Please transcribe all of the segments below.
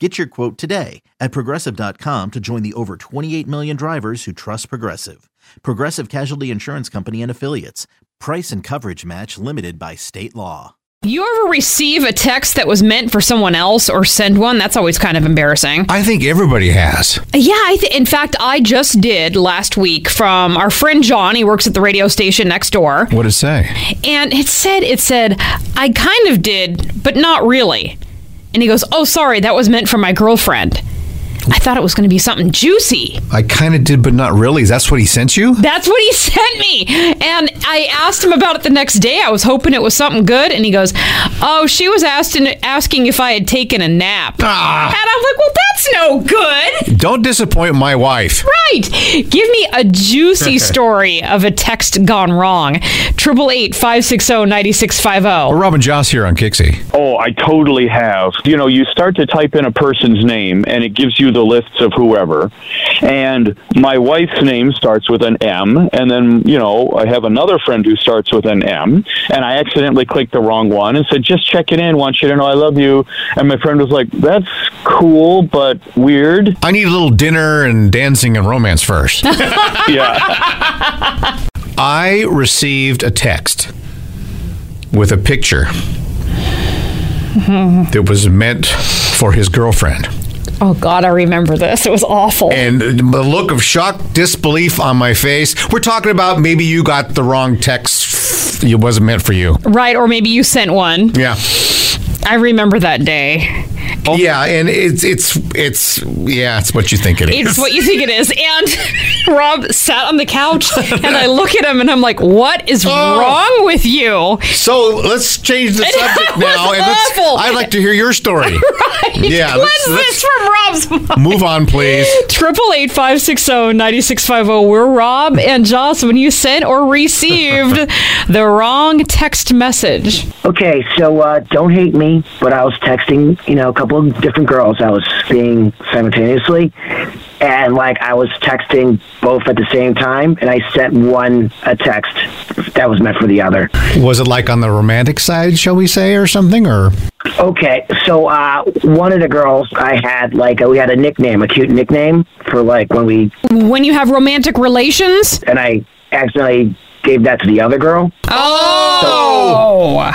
Get your quote today at progressive.com to join the over 28 million drivers who trust Progressive. Progressive Casualty Insurance Company and Affiliates. Price and coverage match limited by state law. You ever receive a text that was meant for someone else or send one? That's always kind of embarrassing. I think everybody has. Yeah, I th- in fact, I just did last week from our friend John. He works at the radio station next door. What did it say? And it said, it said, I kind of did, but not really. And he goes, Oh, sorry, that was meant for my girlfriend. I thought it was going to be something juicy. I kind of did, but not really. That's what he sent you? That's what he sent me. And I asked him about it the next day. I was hoping it was something good. And he goes, Oh, she was asking, asking if I had taken a nap. Ah. And I'm like, Well, that's no good. Don't disappoint my wife. Right. Give me a juicy story of a text gone wrong. Triple eight five six zero ninety six five Well. Rob and Joss here on KyXy. Oh, I totally have. You know, you start to type in a person's name and it gives you the lists of whoever. And my wife's name starts with an M. And then, you know, I have another friend who starts with an M. And I accidentally clicked the wrong one and said, just check it in. Want you to know I love you. And my friend was like, that's cool, but weird. I need a little dinner and dancing and romance first. Yeah. I received a text with a picture hmm. that was meant for his girlfriend. Oh, God, I remember this. It was awful. And the look of shock, disbelief on my face. We're talking about maybe you got the wrong text. It wasn't meant for you. right. Or maybe you sent one. Yeah. I remember that day. Oh. Yeah, and it's it's it's yeah, it's what you think it is. It's what you think it is. And Rob sat on the couch and I look at him and I'm like, what is Oh. wrong with you? So let's change the subject now, and awful. I'd like to hear your story. Right. Yeah, Cleanse let's- this from Rob's mind. Move on, please. Triple eight five six zero ninety six five zero. We're Rob and Joss when you sent or received the wrong text message. Okay, so uh, don't hate me, but I was texting, you know, a couple of different girls I was seeing simultaneously, and like I was texting both at the same time, and I sent one a text that was meant for the other. Was it like on the romantic side, shall we say, or something, or Okay, so uh, one of the girls I had like we had a nickname, a cute nickname for like when we, When you have romantic relations. and I accidentally gave that to the other girl. Oh.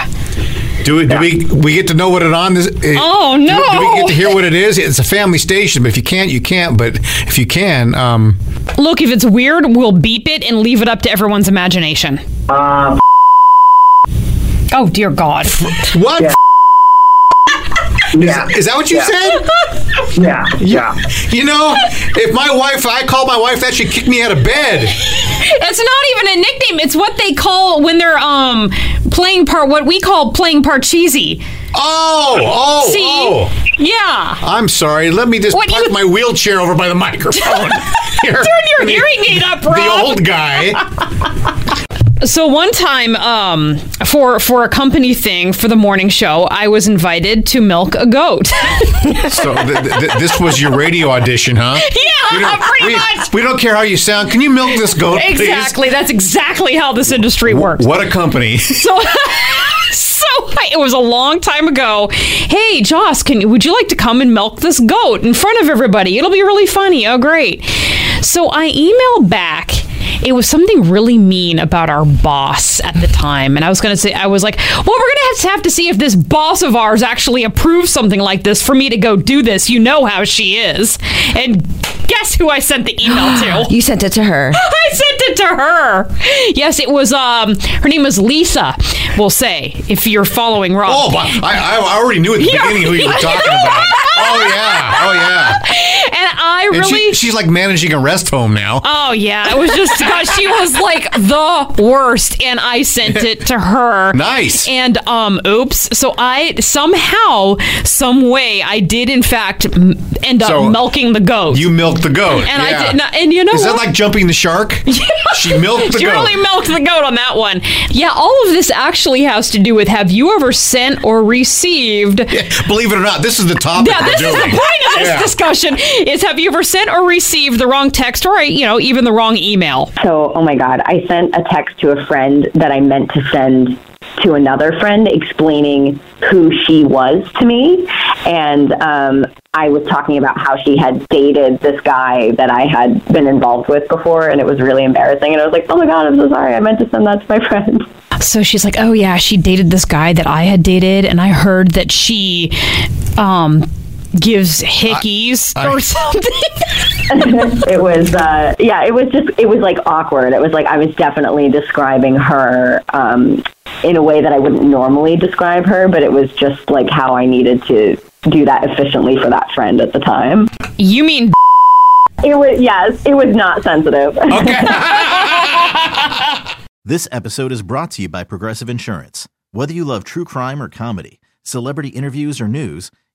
Do we do we we get to know what it on this? it- Oh, no. Do we get to hear what it is? It's a family station, but if you can't, you can't. But if you can, um, Look, if it's weird, we'll beep it and leave it up to everyone's imagination. Um, Oh dear God. what? Yeah. Yeah, Is that what you Yeah. said? yeah, yeah. You know, if my wife, I call my wife that, she'd kick me out of bed. It's not even a nickname. It's what they call when they're um playing part. What we call playing parcheesi. Oh, oh, See? oh. Yeah. I'm sorry. Let me just What park you- my wheelchair over by the microphone. Here. Turn your The- hearing aid up, bro. The old guy. So one time, um, for for a company thing for the morning show, I was invited to milk a goat. So th- th- th- this was your radio audition, huh? yeah, We don't, pretty we, much. we don't care how you sound. Can you milk this goat, please? Exactly. That's exactly how this industry works. What a company. So, so I, it was a long time ago. Hey, Joss, can would you like to come and milk this goat in front of everybody? It'll be really funny. Oh, great. So I emailed back it was something really mean about our boss at the time. And I was going to say, I was like, well, we're going to have to have to see if this boss of ours actually approves something like this for me to go do this. You know how she is. And guess who I sent the email to? You sent it to her. I sent it to her. Yes, it was, um, her name was Lisa, we'll say, if you're following Rob. Oh, but I, I already knew at the beginning who you were talking about. Oh yeah, oh yeah. And I And really. she, she's like managing a rest home now. Oh yeah, it was just God, she was like the worst, and I sent it to her. Nice. And um, oops. So I somehow, some way, I did in fact m- end up So, milking the goat. You milked the goat. and. I did not. And you know Is that what? like jumping the shark? She milked the She goat. really milked the goat on that one. Yeah, all of this actually has to do with have you ever sent or received Believe it or not, this is the topic Yeah, we're this is the point of this Yeah. discussion is have you ever sent or received the wrong text or you know even the wrong email? So, oh my God, I sent a text to a friend that I meant to send to another friend explaining who she was to me. And um, I was talking about how she had dated this guy that I had been involved with before, and it was really embarrassing. And I was like, oh my God, I'm so sorry. I meant to send that to my friend. So she's like, "Oh yeah, she dated this guy that I had dated, and I heard that she um gives hickeys I- or something." it was uh yeah it was just it was like awkward it was like i was definitely describing her um in a way that i wouldn't normally describe her but it was just like how i needed to do that efficiently for that friend at the time you mean it was yes it was not sensitive Okay. This episode is brought to you by Progressive Insurance. Whether you love true crime or comedy, celebrity interviews or news,